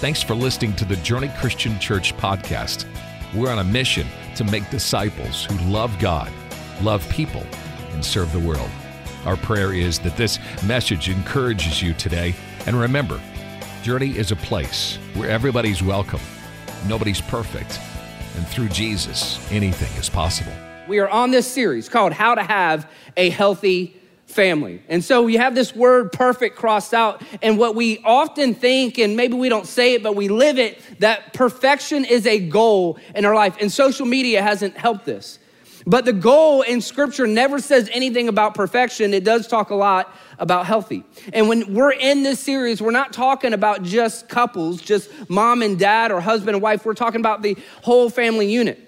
Thanks for listening to the Journey Christian Church podcast. We're on a mission to make disciples who love God, love people, and serve the world. Our prayer is that this message encourages you today. And remember, Journey is a place where everybody's welcome, nobody's perfect, and through Jesus, anything is possible. We are on this series called How to Have a Healthy family. And so we have this word perfect crossed out. And what we often think, and maybe we don't say it, but we live it, that perfection is a goal in our life. And social media hasn't helped this. But the goal in scripture never says anything about perfection. It does talk a lot about healthy. And when we're in this series, we're not talking about just couples, just mom and dad or husband and wife. We're talking about the whole family unit.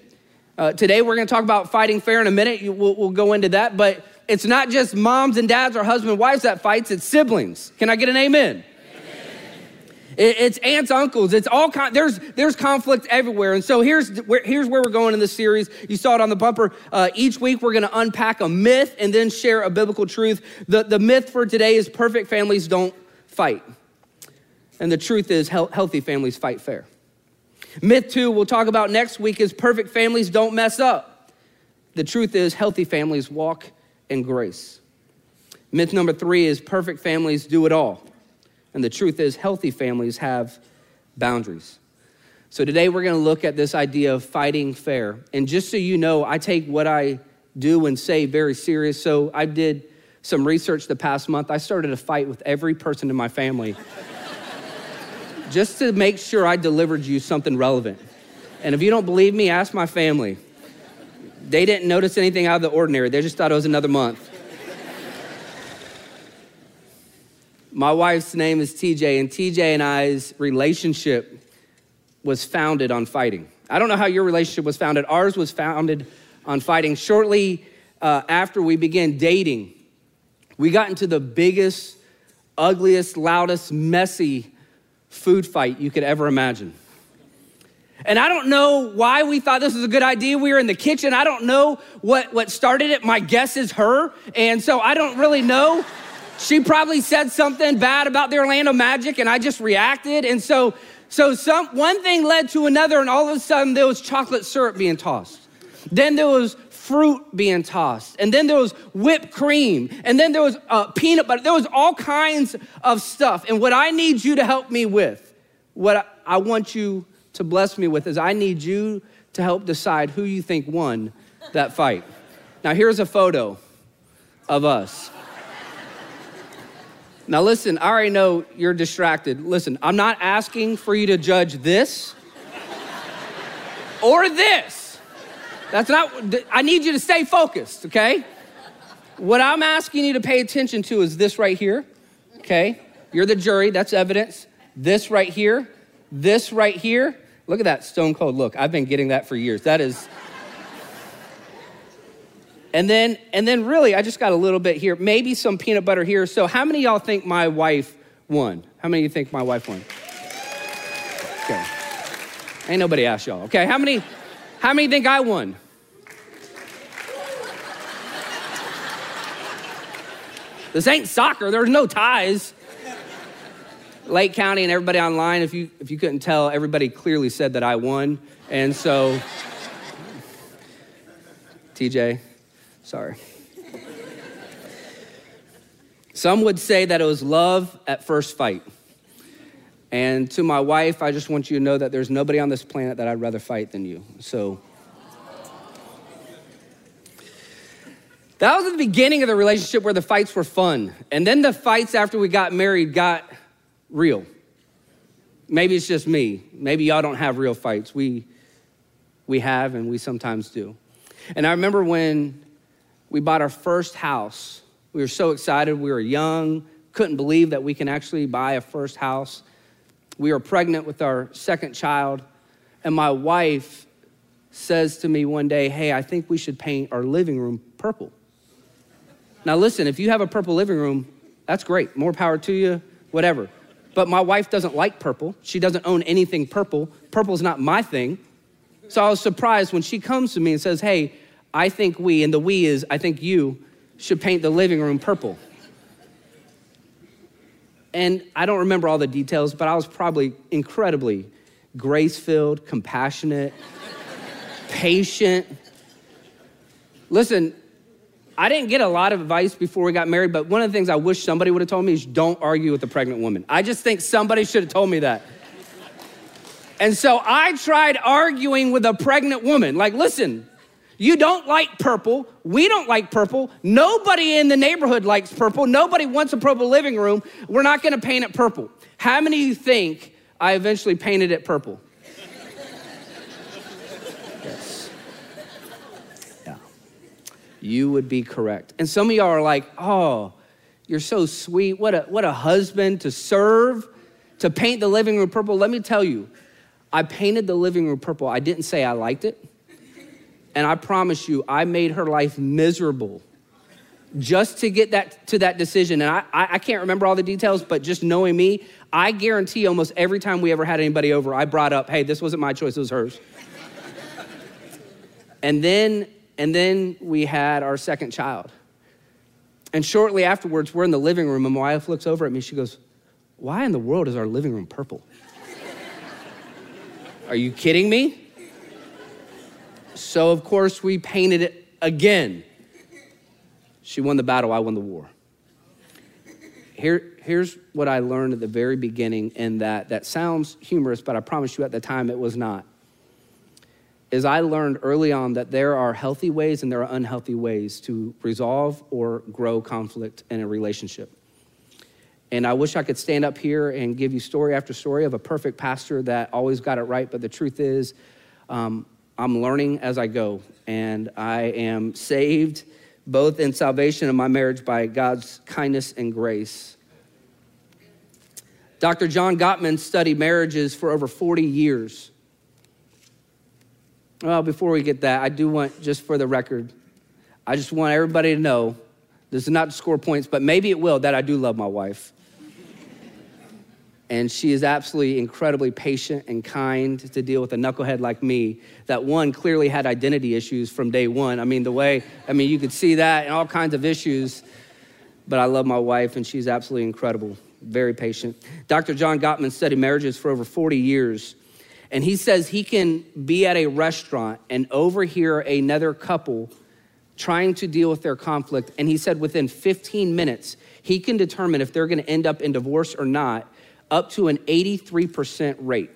Uh, today, we're going to talk about fighting fair in a minute. We'll, we'll go into that. But it's not just moms and dads or husband and wives that fights, it's siblings. Can I get an amen? It's aunts, uncles. It's all kind. There's there's conflict everywhere, and so here's where, here's where we're going in this series. You saw it on the bumper. Uh, each week we're going to unpack a myth and then share a biblical truth. The the myth for today is perfect families don't fight, and the truth is healthy families fight fair. Myth two we'll talk about next week is perfect families don't mess up. The truth is healthy families walk and grace. Myth number three is perfect families do it all. And the truth is, healthy families have boundaries. So today we're going to look at this idea of fighting fair. And just so you know, I take what I do and say very serious. So I did some research the past month. I started a fight with every person in my family just to make sure I delivered you something relevant. And if you don't believe me, ask my family. They didn't notice anything out of the ordinary. They just thought it was another month. My wife's name is TJ, and TJ and I's relationship was founded on fighting. I don't know how your relationship was founded. Ours was founded on fighting. Shortly uh, after we began dating, we got into the biggest, ugliest, loudest, messy food fight you could ever imagine. And I don't know why we thought this was a good idea. We were in the kitchen. I don't know what, what started it. My guess is her. And so I don't really know. She probably said something bad about the Orlando Magic, and I just reacted. And so, so some, one thing led to another, and all of a sudden there was chocolate syrup being tossed. Then there was fruit being tossed. And then there was whipped cream. And then there was uh, peanut butter. There was all kinds of stuff. And what I need you to help me with, what I, I want you to bless me with is I need you to help decide who you think won that fight. Now, here's a photo of us. Now, listen, I already know you're distracted. Listen, I'm not asking for you to judge this or this. That's not, I need you to stay focused, okay? What I'm asking you to pay attention to is this right here, okay? You're the jury, that's evidence. This right here, this right here, Look at that stone cold look. I've been getting that for years. That is. and then, and then really, I just got a little bit here, maybe some peanut butter here. So, how many y'all think my wife won? How many of you think my wife won? Okay. Ain't nobody asked y'all. Okay, how many, how many think I won? This ain't soccer. There's no ties. Lake County and everybody online, if you, if you couldn't tell, everybody clearly said that I won. And so, TJ, sorry. Some would say that it was love at first fight. And to my wife, I just want you to know that there's nobody on this planet that I'd rather fight than you. So, that was the beginning of the relationship where the fights were fun. And then the fights after we got married got real. Maybe it's just me. Maybe y'all don't have real fights. We, we have, and we sometimes do. And I remember when we bought our first house, we were so excited. We were young, couldn't believe that we can actually buy a first house. We were pregnant with our second child, and my wife says to me one day, Hey, I think we should paint our living room purple. Now, listen, if you have a purple living room, that's great. More power to you, whatever. But my wife doesn't like purple. She doesn't own anything purple. Purple's not my thing. So I was surprised when she comes to me and says, Hey, I think we, and the we is, I think you should paint the living room purple. And I don't remember all the details, but I was probably incredibly grace filled, compassionate, patient. Listen, I didn't get a lot of advice before we got married, but one of the things I wish somebody would have told me is don't argue with a pregnant woman. I just think somebody should have told me that. And so I tried arguing with a pregnant woman. Like, listen, you don't like purple. We don't like purple. Nobody in the neighborhood likes purple. Nobody wants a purple living room. We're not gonna paint it purple. How many of you think I eventually painted it purple? You would be correct. And some of y'all are like, oh, you're so sweet. What a, what a husband to serve, to paint the living room purple. Let me tell you, I painted the living room purple. I didn't say I liked it. And I promise you, I made her life miserable just to get that to that decision. And I, I, can't remember all the details, but just knowing me, I guarantee almost every time we ever had anybody over, I brought up, hey, this wasn't my choice, it was hers. and then and then we had our second child. And shortly afterwards, we're in the living room, and my wife looks over at me. She goes, Why in the world is our living room purple? Are you kidding me? So, of course, we painted it again. She won the battle, I won the war. Here, here's what I learned at the very beginning, and that that sounds humorous, but I promise you at the time it was not is I learned early on that there are healthy ways and there are unhealthy ways to resolve or grow conflict in a relationship. And I wish I could stand up here and give you story after story of a perfect pastor that always got it right. But the truth is, um, I'm learning as I go. And I am saved both in salvation and my marriage by God's kindness and grace. Dr. John Gottman studied marriages for over 40 years. Well, before we get that, I do want, just for the record, I just want everybody to know this is not to score points, but maybe it will that I do love my wife. and she is absolutely incredibly patient and kind to deal with a knucklehead like me that one clearly had identity issues from day one. I mean, the way, I mean, you could see that and all kinds of issues. But I love my wife, and she's absolutely incredible, very patient. Dr. John Gottman studied marriages for over 40 years. And he says he can be at a restaurant and overhear another couple trying to deal with their conflict. And he said within 15 minutes, he can determine if they're going to end up in divorce or not, up to an 83% rate.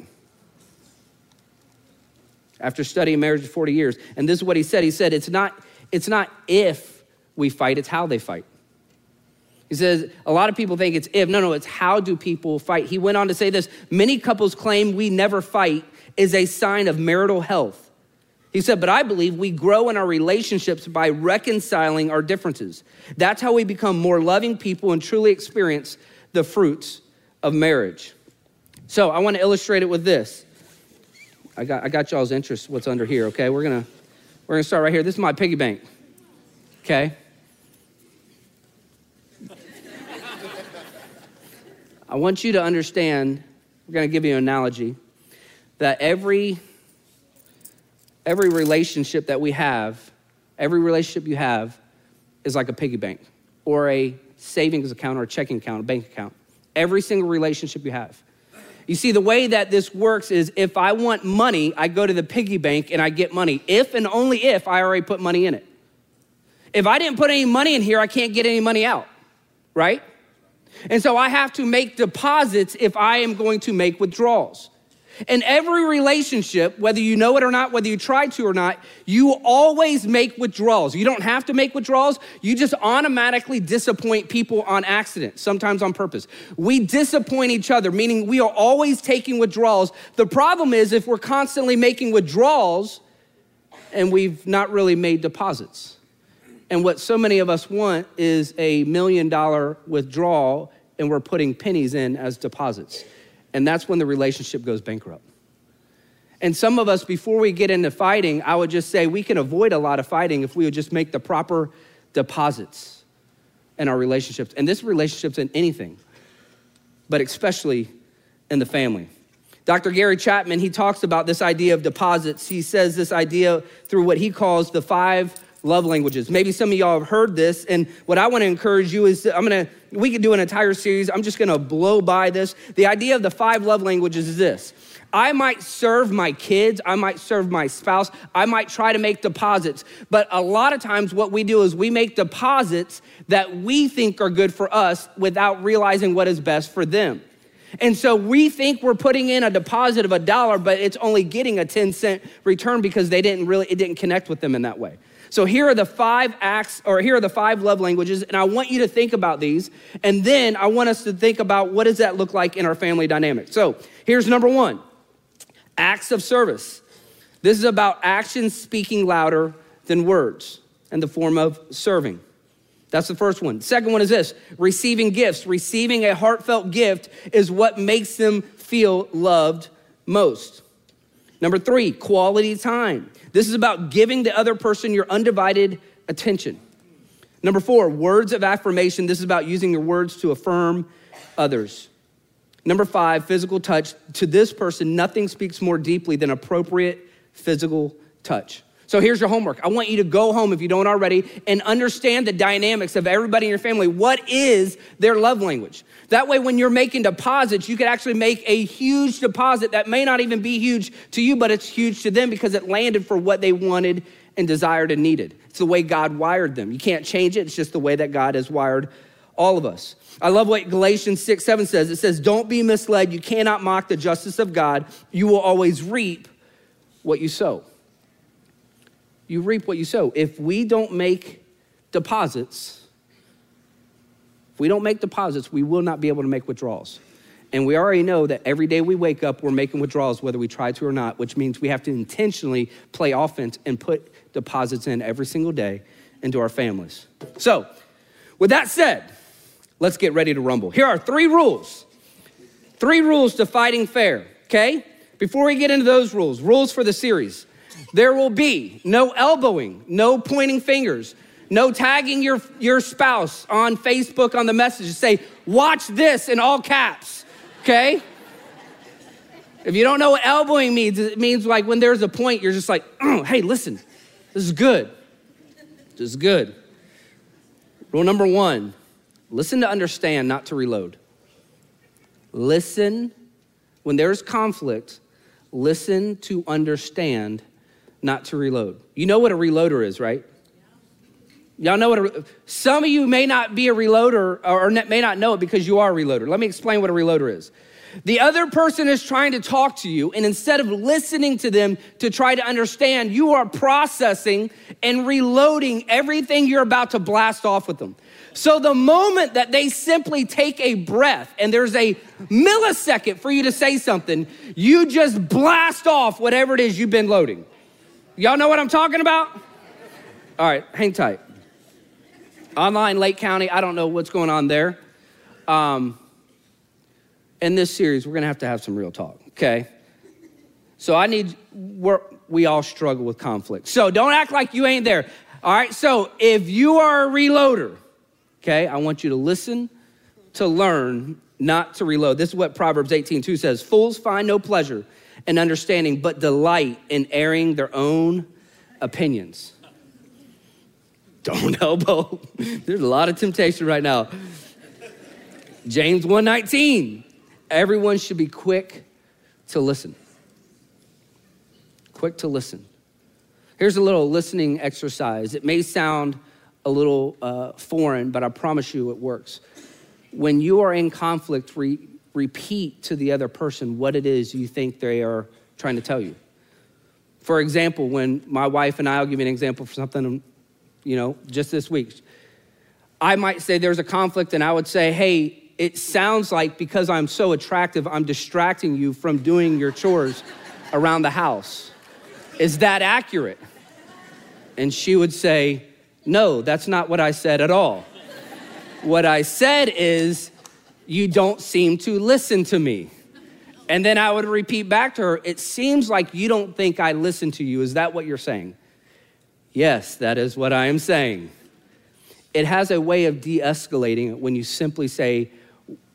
After studying marriage for 40 years. And this is what he said. He said, it's not, it's not if we fight, it's how they fight. He says, a lot of people think it's if. No, no, it's how do people fight. He went on to say this many couples claim we never fight is a sign of marital health. He said, but I believe we grow in our relationships by reconciling our differences. That's how we become more loving people and truly experience the fruits of marriage. So I want to illustrate it with this. I got, I got y'all's interest, what's under here, okay? We're gonna, we're gonna start right here. This is my piggy bank, okay? I want you to understand, we're going to give you an analogy, that every, every relationship that we have, every relationship you have is like a piggy bank or a savings account or a checking account, a bank account. Every single relationship you have. You see, the way that this works is if I want money, I go to the piggy bank and I get money. If and only if I already put money in it. If I didn't put any money in here, I can't get any money out, right? And so I have to make deposits if I am going to make withdrawals. In every relationship, whether you know it or not, whether you try to or not, you always make withdrawals. You don't have to make withdrawals, you just automatically disappoint people on accident, sometimes on purpose. We disappoint each other, meaning we are always taking withdrawals. The problem is if we're constantly making withdrawals and we've not really made deposits. And what so many of us want is a million dollar withdrawal, and we're putting pennies in as deposits. And that's when the relationship goes bankrupt. And some of us, before we get into fighting, I would just say we can avoid a lot of fighting if we would just make the proper deposits in our relationships. And this relationship's in anything, but especially in the family. Dr. Gary Chapman, he talks about this idea of deposits. He says this idea through what he calls the five love languages. Maybe some of y'all have heard this, and what I want to encourage you is I'm gonna, we could do an entire series. I'm just gonna blow by this. The idea of the five love languages is this I might serve my kids, I might serve my spouse, I might try to make deposits, but a lot of times what we do is we make deposits that we think are good for us without realizing what is best for them. And so we think we're putting in a deposit of a dollar, but it's only getting a 10 cent return because they didn't really, it didn't connect with them in that way. So here are the five acts, or here are the five love languages, and I want you to think about these. And then I want us to think about what does that look like in our family dynamic. So here's number one acts of service. This is about actions speaking louder than words in the form of serving. That's the first one. Second one is this receiving gifts. Receiving a heartfelt gift is what makes them feel loved most. Number three, quality time. This is about giving the other person your undivided attention. Number four, words of affirmation. This is about using your words to affirm others. Number five, physical touch. To this person, nothing speaks more deeply than appropriate physical touch. So here's your homework. I want you to go home, if you don't already, and understand the dynamics of everybody in your family. What is their love language? That way, when you're making deposits, you can actually make a huge deposit that may not even be huge to you, but it's huge to them because it landed for what they wanted and desired and needed. It's the way God wired them. You can't change it, it's just the way that God has wired all of us. I love what Galatians 6 7 says. It says, Don't be misled. You cannot mock the justice of God. You will always reap what you sow you reap what you sow. If we don't make deposits, if we don't make deposits, we will not be able to make withdrawals. And we already know that every day we wake up, we're making withdrawals, whether we try to or not, which means we have to intentionally play offense and put deposits in every single day into our families. So, with that said, let's get ready to rumble. Here are three rules. Three rules to fighting fair, okay? Before we get into those rules, rules for the series. There will be no elbowing, no pointing fingers, no tagging your, your spouse on Facebook on the message. To say, watch this in all caps, okay? If you don't know what elbowing means, it means like when there's a point, you're just like, oh, hey, listen, this is good. This is good. Rule number one listen to understand, not to reload. Listen when there's conflict, listen to understand, not to reload. You know what a reloader is, right? Y'all know what a, some of you may not be a reloader or may not know it because you are a reloader. Let me explain what a reloader is. The other person is trying to talk to you, and instead of listening to them to try to understand, you are processing and reloading everything you're about to blast off with them. So the moment that they simply take a breath and there's a millisecond for you to say something, you just blast off whatever it is you've been loading. Y'all know what I'm talking about? All right, hang tight. Online, Lake County, I don't know what's going on there. Um, in this series, we're gonna have to have some real talk, okay? So I need, we're, we all struggle with conflict. So don't act like you ain't there. All right, so if you are a reloader, okay, I want you to listen to learn, not to reload. This is what Proverbs 18 2 says Fools find no pleasure and understanding, but delight in airing their own opinions. Don't elbow. There's a lot of temptation right now. James 1:19. Everyone should be quick to listen. Quick to listen. Here's a little listening exercise. It may sound a little uh, foreign, but I promise you it works. When you are in conflict, re- repeat to the other person what it is you think they are trying to tell you. For example, when my wife and I, will give you an example for something, you know, just this week. I might say there's a conflict, and I would say, hey, it sounds like because I'm so attractive, I'm distracting you from doing your chores around the house. Is that accurate? And she would say, no, that's not what I said at all. what I said is, you don't seem to listen to me. And then I would repeat back to her, It seems like you don't think I listen to you. Is that what you're saying? Yes, that is what I am saying. It has a way of de escalating when you simply say,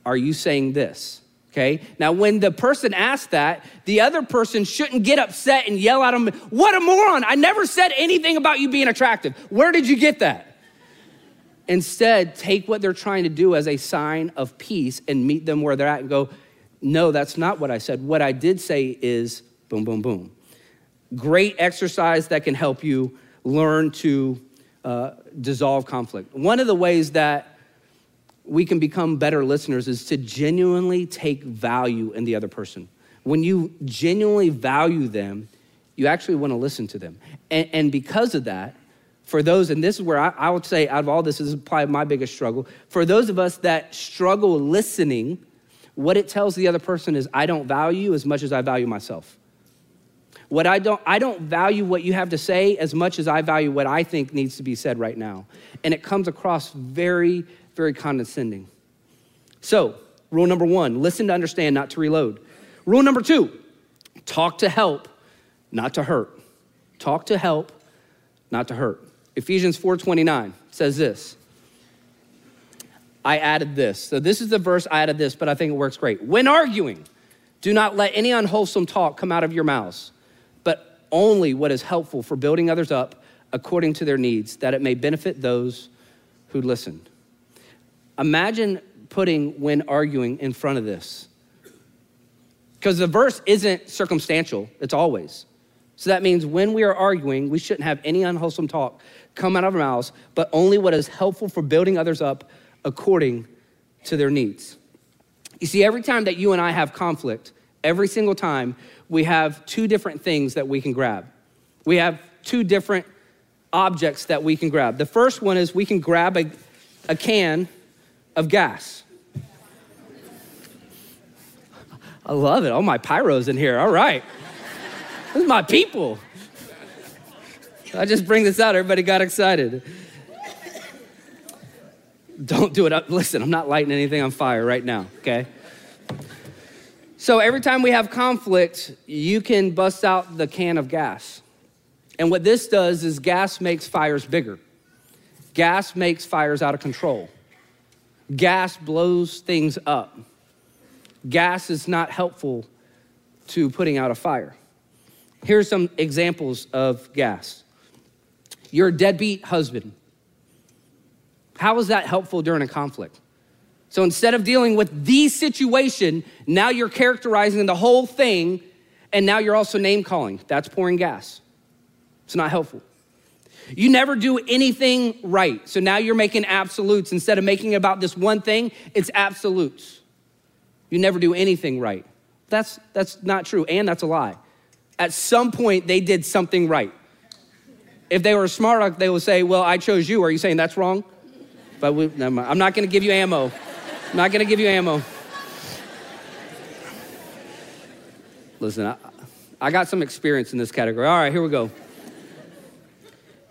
Are you saying this? Okay? Now, when the person asks that, the other person shouldn't get upset and yell at them, What a moron! I never said anything about you being attractive. Where did you get that? Instead, take what they're trying to do as a sign of peace and meet them where they're at and go, No, that's not what I said. What I did say is boom, boom, boom. Great exercise that can help you learn to uh, dissolve conflict. One of the ways that we can become better listeners is to genuinely take value in the other person. When you genuinely value them, you actually want to listen to them. And, and because of that, for those, and this is where I, I, would say out of all this, is probably my biggest struggle. For those of us that struggle listening, what it tells the other person is, I don't value you as much as I value myself. What I don't, I don't value what you have to say as much as I value what I think needs to be said right now. And it comes across very, very condescending. So, rule number one listen to understand, not to reload. Rule number two talk to help, not to hurt. Talk to help, not to hurt. Ephesians 4:29 says this. I added this. So this is the verse I added this, but I think it works great. When arguing, do not let any unwholesome talk come out of your mouths, but only what is helpful for building others up according to their needs, that it may benefit those who listen. Imagine putting when arguing in front of this. Because the verse isn't circumstantial, it's always. So that means when we are arguing, we shouldn't have any unwholesome talk come out of our mouths, but only what is helpful for building others up according to their needs. You see, every time that you and I have conflict, every single time, we have two different things that we can grab. We have two different objects that we can grab. The first one is we can grab a, a can of gas. I love it. All my pyros in here. All right. This is my people. I just bring this out. Everybody got excited. Don't do it. Listen, I'm not lighting anything on fire right now, okay? So every time we have conflict, you can bust out the can of gas. And what this does is gas makes fires bigger. Gas makes fires out of control. Gas blows things up. Gas is not helpful to putting out a fire. Here's some examples of gas. You're a deadbeat husband. How is that helpful during a conflict? So instead of dealing with the situation, now you're characterizing the whole thing, and now you're also name calling. That's pouring gas. It's not helpful. You never do anything right. So now you're making absolutes. Instead of making about this one thing, it's absolutes. You never do anything right. That's, that's not true, and that's a lie. At some point, they did something right. If they were smart, uh, they would say, Well, I chose you. Are you saying that's wrong? But we, I'm not going to give you ammo. I'm not going to give you ammo. Listen, I, I got some experience in this category. All right, here we go.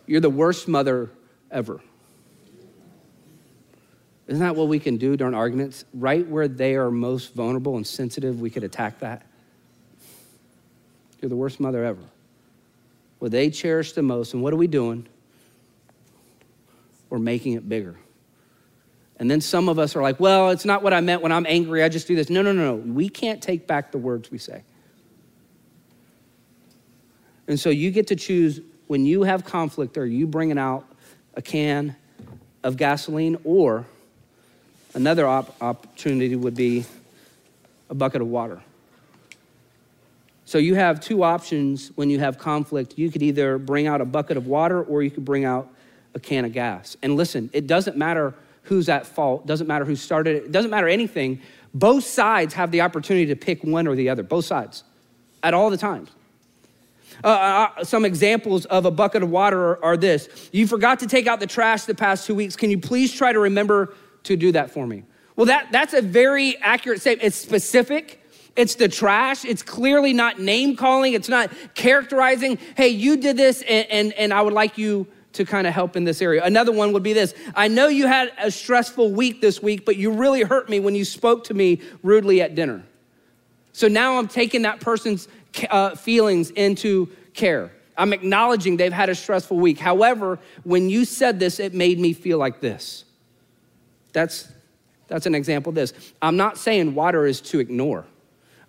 You're the worst mother ever. Isn't that what we can do during arguments? Right where they are most vulnerable and sensitive, we could attack that. You're the worst mother ever. What they cherish the most, and what are we doing? We're making it bigger. And then some of us are like, well, it's not what I meant when I'm angry. I just do this. No, no, no, no. We can't take back the words we say. And so you get to choose when you have conflict, are you bringing out a can of gasoline or another op- opportunity would be a bucket of water? So you have two options when you have conflict. You could either bring out a bucket of water or you could bring out a can of gas. And listen, it doesn't matter who's at fault, doesn't matter who started it, it doesn't matter anything. Both sides have the opportunity to pick one or the other, both sides, at all the times. Uh, uh, uh, some examples of a bucket of water are, are this You forgot to take out the trash the past two weeks. Can you please try to remember to do that for me? Well, that, that's a very accurate statement. It's specific. It's the trash. It's clearly not name calling. It's not characterizing, hey, you did this, and, and, and I would like you to kind of help in this area. Another one would be this I know you had a stressful week this week, but you really hurt me when you spoke to me rudely at dinner. So now I'm taking that person's uh, feelings into care. I'm acknowledging they've had a stressful week. However, when you said this, it made me feel like this. That's, That's an example of this. I'm not saying water is to ignore.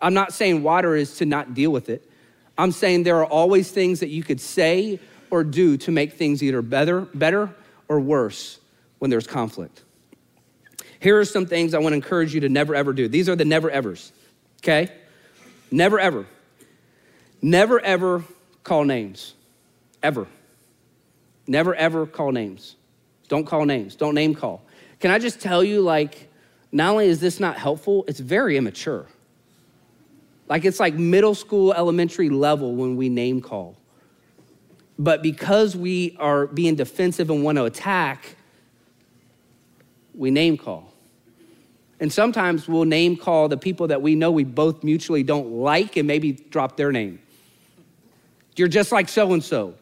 I'm not saying water is to not deal with it. I'm saying there are always things that you could say or do to make things either better, better or worse when there's conflict. Here are some things I want to encourage you to never ever do. These are the never evers, okay? Never ever. Never ever call names. Ever. Never ever call names. Don't call names. Don't name call. Can I just tell you, like, not only is this not helpful, it's very immature. Like, it's like middle school, elementary level when we name call. But because we are being defensive and want to attack, we name call. And sometimes we'll name call the people that we know we both mutually don't like and maybe drop their name. You're just like so and so.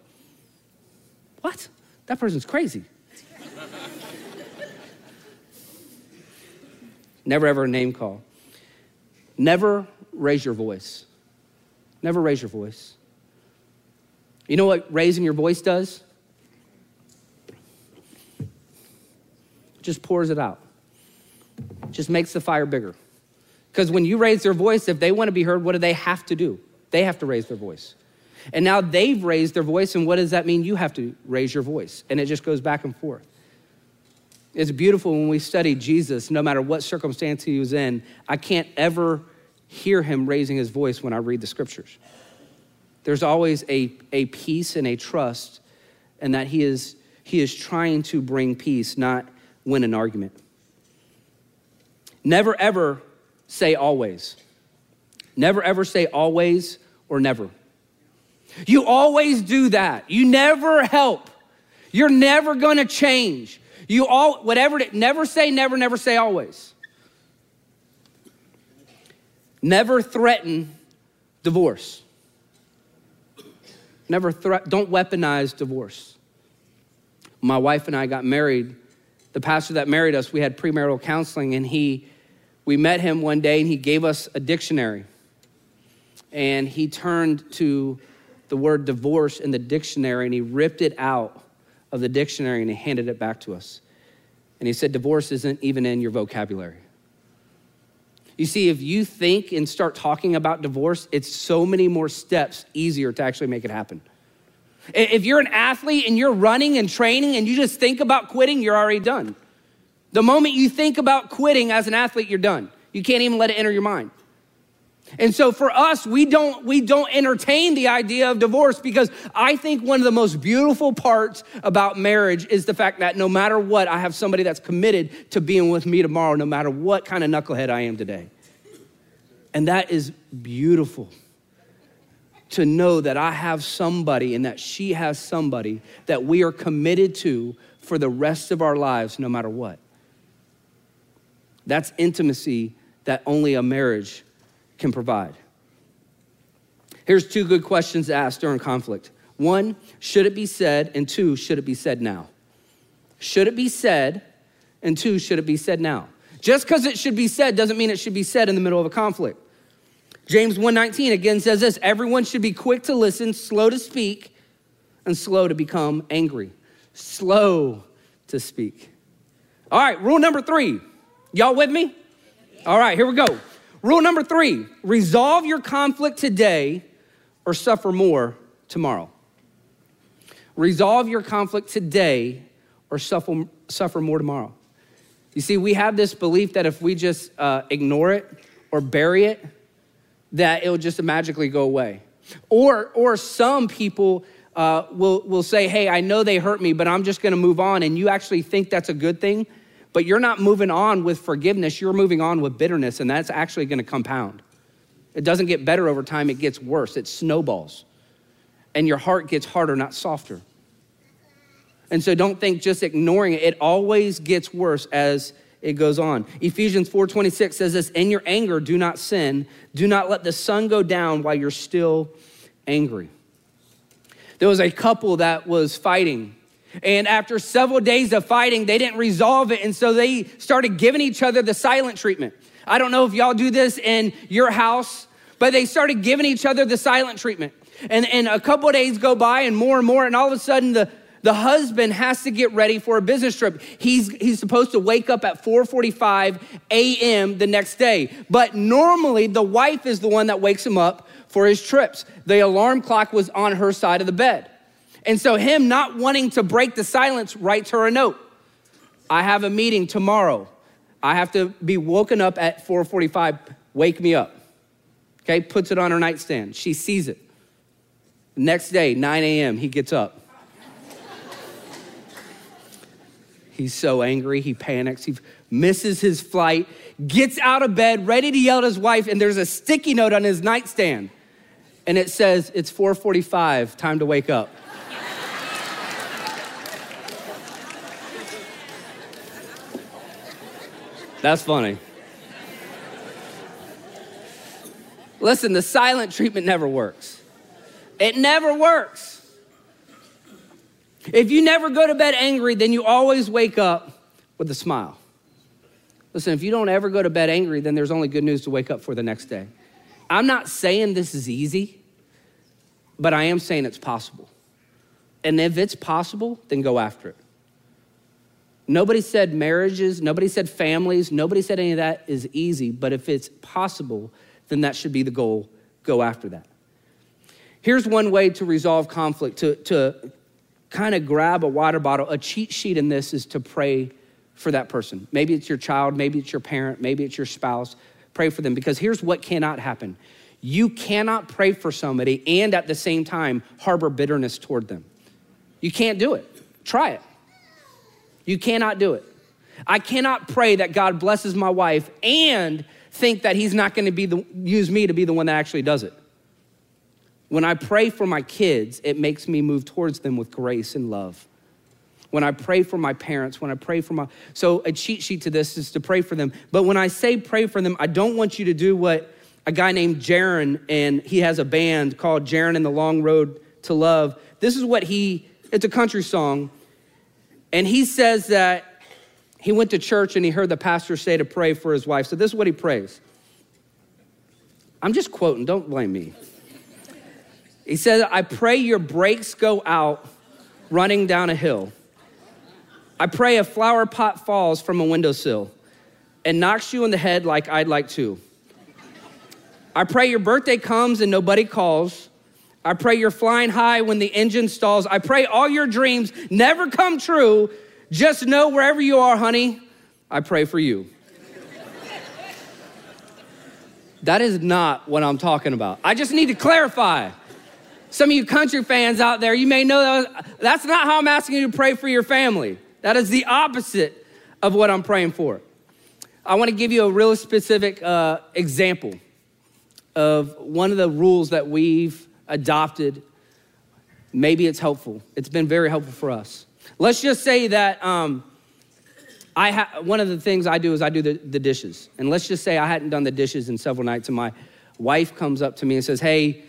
What? That person's crazy. Never ever name call. Never raise your voice. Never raise your voice. You know what raising your voice does? It just pours it out just makes the fire bigger. Because when you raise their voice, if they want to be heard, what do they have to do? They have to raise their voice. And now they've raised their voice, and what does that mean? You have to raise your voice. And it just goes back and forth. It's beautiful when we study Jesus, no matter what circumstance he was in, I can't ever hear him raising his voice when I read the scriptures. There's always a, a peace and a trust, and that he is, he is trying to bring peace, not win an argument. Never ever say always. Never ever say always or never. You always do that. You never help. You're never to change. You all whatever never say never never say always. Never threaten divorce. Never threat don't weaponize divorce. My wife and I got married. The pastor that married us, we had premarital counseling and he we met him one day and he gave us a dictionary. And he turned to the word divorce in the dictionary and he ripped it out of the dictionary and he handed it back to us. And he said, Divorce isn't even in your vocabulary. You see, if you think and start talking about divorce, it's so many more steps easier to actually make it happen. If you're an athlete and you're running and training and you just think about quitting, you're already done. The moment you think about quitting as an athlete, you're done. You can't even let it enter your mind. And so for us, we don't, we don't entertain the idea of divorce because I think one of the most beautiful parts about marriage is the fact that no matter what, I have somebody that's committed to being with me tomorrow, no matter what kind of knucklehead I am today. And that is beautiful to know that I have somebody and that she has somebody that we are committed to for the rest of our lives, no matter what. That's intimacy that only a marriage can provide. Here's two good questions to ask during conflict. One, should it be said? And two, should it be said now? Should it be said? And two, should it be said now? Just because it should be said doesn't mean it should be said in the middle of a conflict. James 1:19 again says this, everyone should be quick to listen, slow to speak, and slow to become angry. Slow to speak. All right, rule number 3. Y'all with me? All right, here we go. Rule number three resolve your conflict today or suffer more tomorrow. Resolve your conflict today or suffer, suffer more tomorrow. You see, we have this belief that if we just uh, ignore it or bury it, that it'll just magically go away. Or, or some people uh, will, will say, hey, I know they hurt me, but I'm just gonna move on. And you actually think that's a good thing but you're not moving on with forgiveness, you're moving on with bitterness, and that's actually gonna compound. It doesn't get better over time, it gets worse. It snowballs. And your heart gets harder, not softer. And so don't think just ignoring it, it always gets worse as it goes on. Ephesians 4:26 says this, "In your anger do not sin, do not let the sun go down while you're still angry." There was a couple that was fighting and after several days of fighting, they didn't resolve it. And so they started giving each other the silent treatment. I don't know if y'all do this in your house, but they started giving each other the silent treatment. And, and a couple days go by and more and more, and all of a sudden the, the husband has to get ready for a business trip. He's, he's supposed to wake up at 4:45 a.m. the next day. But normally the wife is the one that wakes him up for his trips. The alarm clock was on her side of the bed. And so him not wanting to break the silence writes her a note. I have a meeting tomorrow. I have to be woken up at 4:45. Wake me up. Okay, puts it on her nightstand. She sees it. Next day, 9 a.m., he gets up. He's so angry, he panics, he misses his flight, gets out of bed, ready to yell at his wife, and there's a sticky note on his nightstand. And it says, It's 4:45, time to wake up. That's funny. Listen, the silent treatment never works. It never works. If you never go to bed angry, then you always wake up with a smile. Listen, if you don't ever go to bed angry, then there's only good news to wake up for the next day. I'm not saying this is easy, but I am saying it's possible. And if it's possible, then go after it. Nobody said marriages, nobody said families, nobody said any of that is easy, but if it's possible, then that should be the goal. Go after that. Here's one way to resolve conflict, to, to kind of grab a water bottle. A cheat sheet in this is to pray for that person. Maybe it's your child, maybe it's your parent, maybe it's your spouse. Pray for them because here's what cannot happen you cannot pray for somebody and at the same time harbor bitterness toward them. You can't do it. Try it. You cannot do it. I cannot pray that God blesses my wife and think that he's not going to be use me to be the one that actually does it. When I pray for my kids, it makes me move towards them with grace and love. When I pray for my parents, when I pray for my so a cheat sheet to this is to pray for them. But when I say pray for them, I don't want you to do what a guy named Jaron and he has a band called Jaron and the Long Road to Love. This is what he it's a country song and he says that he went to church and he heard the pastor say to pray for his wife. So this is what he prays. I'm just quoting, don't blame me. He says, I pray your brakes go out running down a hill. I pray a flower pot falls from a windowsill and knocks you in the head like I'd like to. I pray your birthday comes and nobody calls. I pray you're flying high when the engine stalls. I pray all your dreams never come true. Just know wherever you are, honey, I pray for you. that is not what I'm talking about. I just need to clarify. Some of you country fans out there, you may know that that's not how I'm asking you to pray for your family. That is the opposite of what I'm praying for. I want to give you a real specific uh, example of one of the rules that we've adopted, maybe it's helpful. It's been very helpful for us. Let's just say that um, I ha- one of the things I do is I do the, the dishes. And let's just say I hadn't done the dishes in several nights, and my wife comes up to me and says, Hey,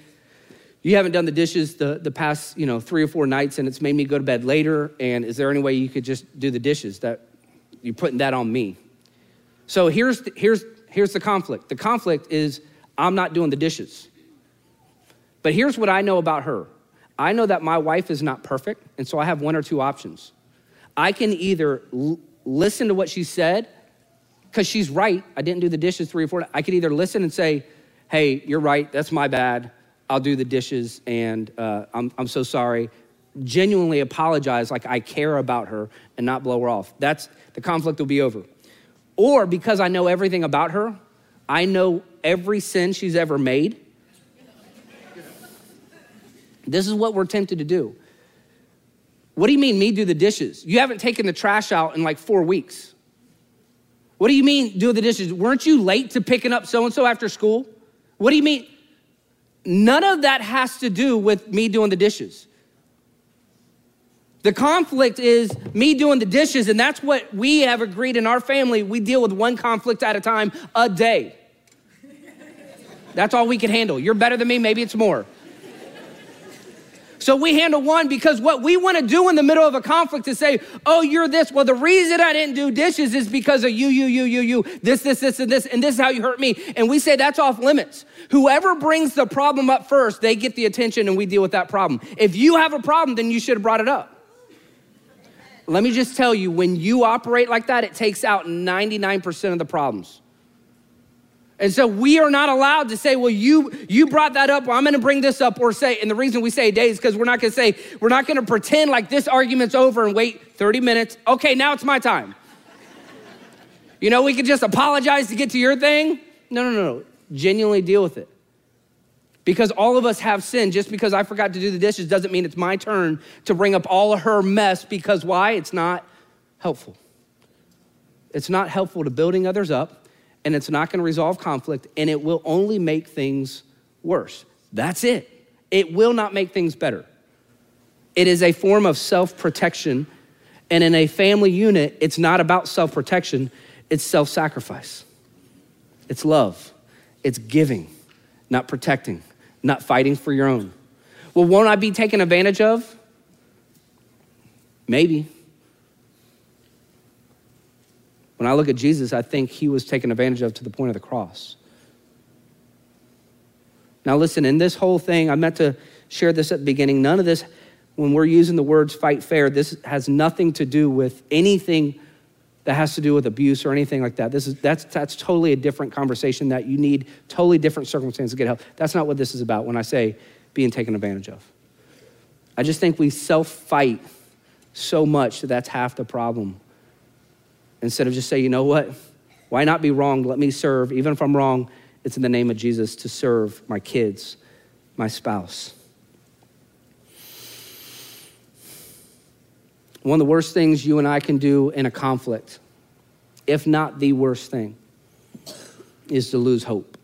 you haven't done the dishes the, the past you know three or four nights and it's made me go to bed later and is there any way you could just do the dishes that you're putting that on me so here's the, here's here's the conflict the conflict is i'm not doing the dishes but here's what I know about her I know that my wife is not perfect, and so I have one or two options. I can either l- listen to what she said, because she's right. I didn't do the dishes three or four. I could either listen and say, hey, you're right, that's my bad. I'll do the dishes, and uh, I'm, I'm so sorry. Genuinely apologize like I care about her and not blow her off. That's the conflict will be over. Or because I know everything about her, I know every sin she's ever made this is what we're tempted to do. What do you mean, me do the dishes? You haven't taken the trash out in like four weeks. What do you mean, do the dishes? Weren't you late to picking up so and so after school? What do you mean? None of that has to do with me doing the dishes. The conflict is me doing the dishes, and that's what we have agreed in our family. We deal with one conflict at a time a day. That's all we can handle. You're better than me, maybe it's more. So we handle one because what we want to do in the middle of a conflict is say, oh, you're this. Well, the reason I didn't do dishes is because of you, you, you, you, you, this, this, this, and this, and this is how you hurt me. And we say that's off limits. Whoever brings the problem up first, they get the attention and we deal with that problem. If you have a problem, then you should have brought it up. let me just tell you, when you operate like that, it takes out 99% of the problems. And so we are not allowed to say, well, you, you brought that up, I'm gonna bring this up, or say, and the reason we say a day is because we're not gonna say, we're not gonna pretend like this argument's over and wait 30 minutes. Okay, now it's my time. you know, we could just apologize to get to your thing. No, no, no, no. Genuinely deal with it. Because all of us have sin. Just because I forgot to do the dishes doesn't mean it's my turn to bring up all of her mess because why? It's not helpful. It's not helpful to building others up and it's not going to resolve conflict, and it will only make things worse. That's it. It will not make things better. It is a form of self protection, and in a family unit, it's not about self protection, it's self sacrifice. It's love, it's giving, not protecting, not fighting for your own. Well, won't I be taken advantage of? Maybe. When I look at Jesus, I think he was taken advantage of to the point of the cross. Now, listen, in this whole thing, I meant to share this at the beginning. None of this, when we're using the words fight fair, this has nothing to do with anything that has to do with abuse or anything like that. This is, that's, that's totally a different conversation that you need totally different circumstances to get help. That's not what this is about when I say being taken advantage of. I just think we self fight so much that that's half the problem instead of just say, you know what? Why not be wrong? Let me serve. Even if I'm wrong, it's in the name of Jesus to serve my kids, my spouse. One of the worst things you and I can do in a conflict, if not the worst thing, is to lose hope.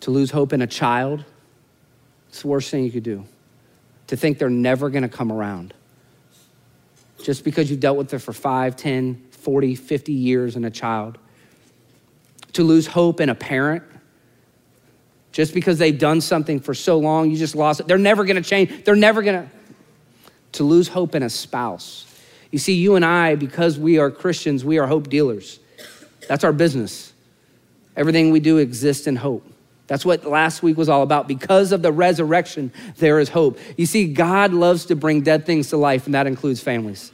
To lose hope in a child, it's the worst thing you could do to think they're never going to come around. Just because you've dealt with it for 5, 10, 40, 50 years in a child. To lose hope in a parent. Just because they've done something for so long, you just lost it. They're never going to change. They're never going to. To lose hope in a spouse. You see, you and I, because we are Christians, we are hope dealers. That's our business. Everything we do exists in hope. That's what last week was all about. Because of the resurrection, there is hope. You see, God loves to bring dead things to life, and that includes families.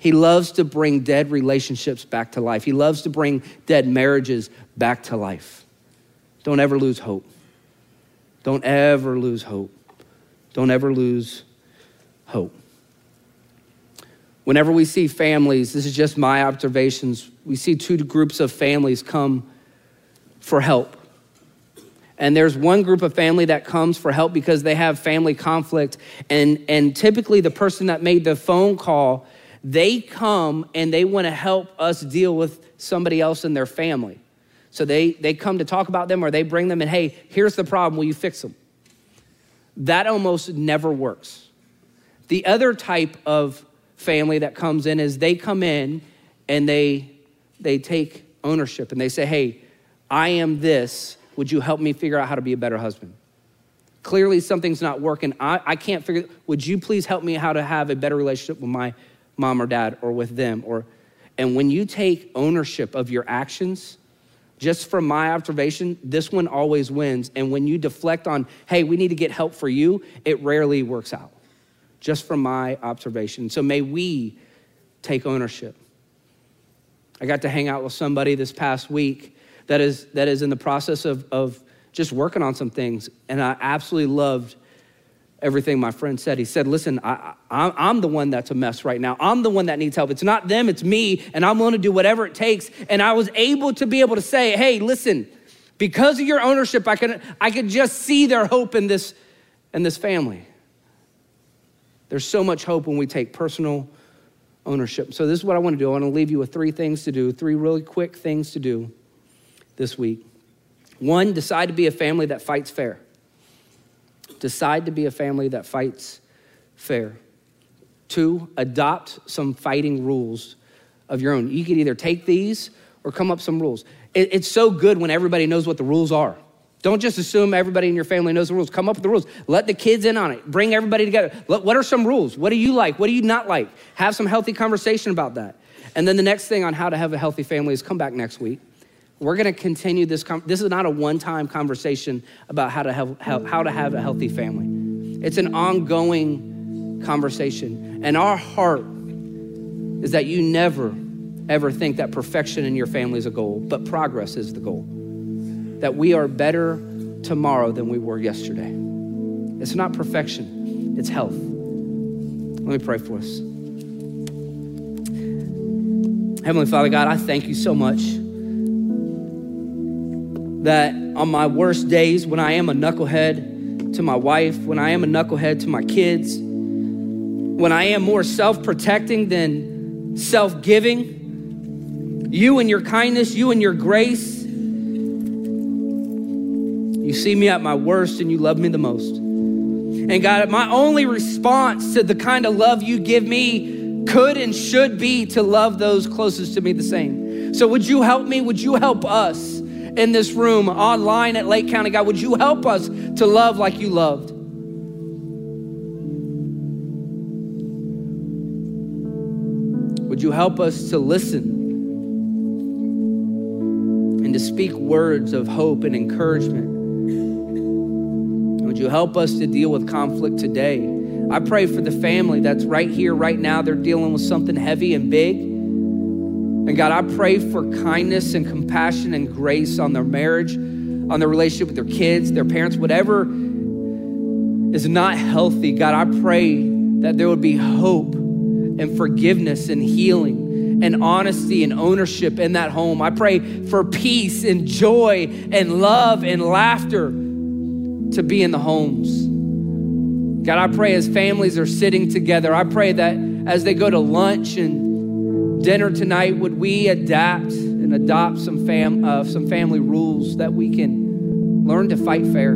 He loves to bring dead relationships back to life. He loves to bring dead marriages back to life. Don't ever lose hope. Don't ever lose hope. Don't ever lose hope. Whenever we see families, this is just my observations, we see two groups of families come for help and there's one group of family that comes for help because they have family conflict. And and typically the person that made the phone call they come and they want to help us deal with somebody else in their family. So they they come to talk about them or they bring them and hey here's the problem will you fix them that almost never works. The other type of family that comes in is they come in and they they take ownership and they say hey i am this would you help me figure out how to be a better husband? Clearly, something's not working. I, I can't figure. Would you please help me how to have a better relationship with my mom or dad or with them? Or, and when you take ownership of your actions, just from my observation, this one always wins. And when you deflect on, hey, we need to get help for you, it rarely works out. Just from my observation. So may we take ownership. I got to hang out with somebody this past week that is, that is in the process of, of just working on some things. And I absolutely loved everything my friend said. He said, Listen, I, am the one that's a mess right now. I'm the one that needs help. It's not them, it's me, and I'm willing to do whatever it takes. And I was able to be able to say, Hey, listen, because of your ownership, I could, I could just see their hope in this, in this family. There's so much hope when we take personal ownership. So, this is what I want to do. I want to leave you with three things to do, three really quick things to do this week. One, decide to be a family that fights fair. Decide to be a family that fights fair. Two, adopt some fighting rules of your own. You could either take these or come up some rules. it's so good when everybody knows what the rules are. Don't just assume everybody in your family knows the rules. Come up with the rules. Let the kids in on it. Bring everybody together. What are some rules? What do you like? What do you not like? Have some healthy conversation about that. And then the next thing on how to have a healthy family is come back next week we're going to continue this. Com- this is not a one time conversation about how to, have, how, how to have a healthy family. It's an ongoing conversation. And our heart is that you never, ever think that perfection in your family is a goal, but progress is the goal. That we are better tomorrow than we were yesterday. It's not perfection, it's health. Let me pray for us. Heavenly Father God, I thank you so much that on my worst days, when I am a knucklehead to my wife, when I am a knucklehead to my kids, when I am more self protecting than self giving, you and your kindness, you and your grace, you see me at my worst and you love me the most. And God, my only response to the kind of love you give me could and should be to love those closest to me the same. So, would you help me? Would you help us? In this room, online at Lake County, God, would you help us to love like you loved? Would you help us to listen and to speak words of hope and encouragement? Would you help us to deal with conflict today? I pray for the family that's right here, right now. They're dealing with something heavy and big. And God, I pray for kindness and compassion and grace on their marriage, on their relationship with their kids, their parents, whatever is not healthy. God, I pray that there would be hope and forgiveness and healing and honesty and ownership in that home. I pray for peace and joy and love and laughter to be in the homes. God, I pray as families are sitting together, I pray that as they go to lunch and dinner tonight, would we adapt and adopt some, fam- uh, some family rules that we can learn to fight fair?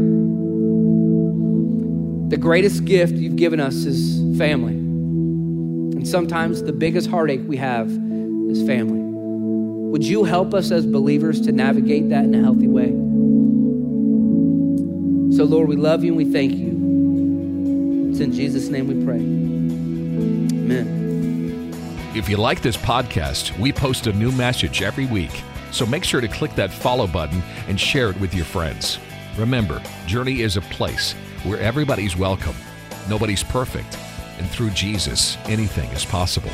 The greatest gift you've given us is family. And sometimes the biggest heartache we have is family. Would you help us as believers to navigate that in a healthy way? So, Lord, we love you and we thank you. It's in Jesus' name we pray. Amen. If you like this podcast, we post a new message every week. So make sure to click that follow button and share it with your friends. Remember, Journey is a place where everybody's welcome, nobody's perfect, and through Jesus, anything is possible.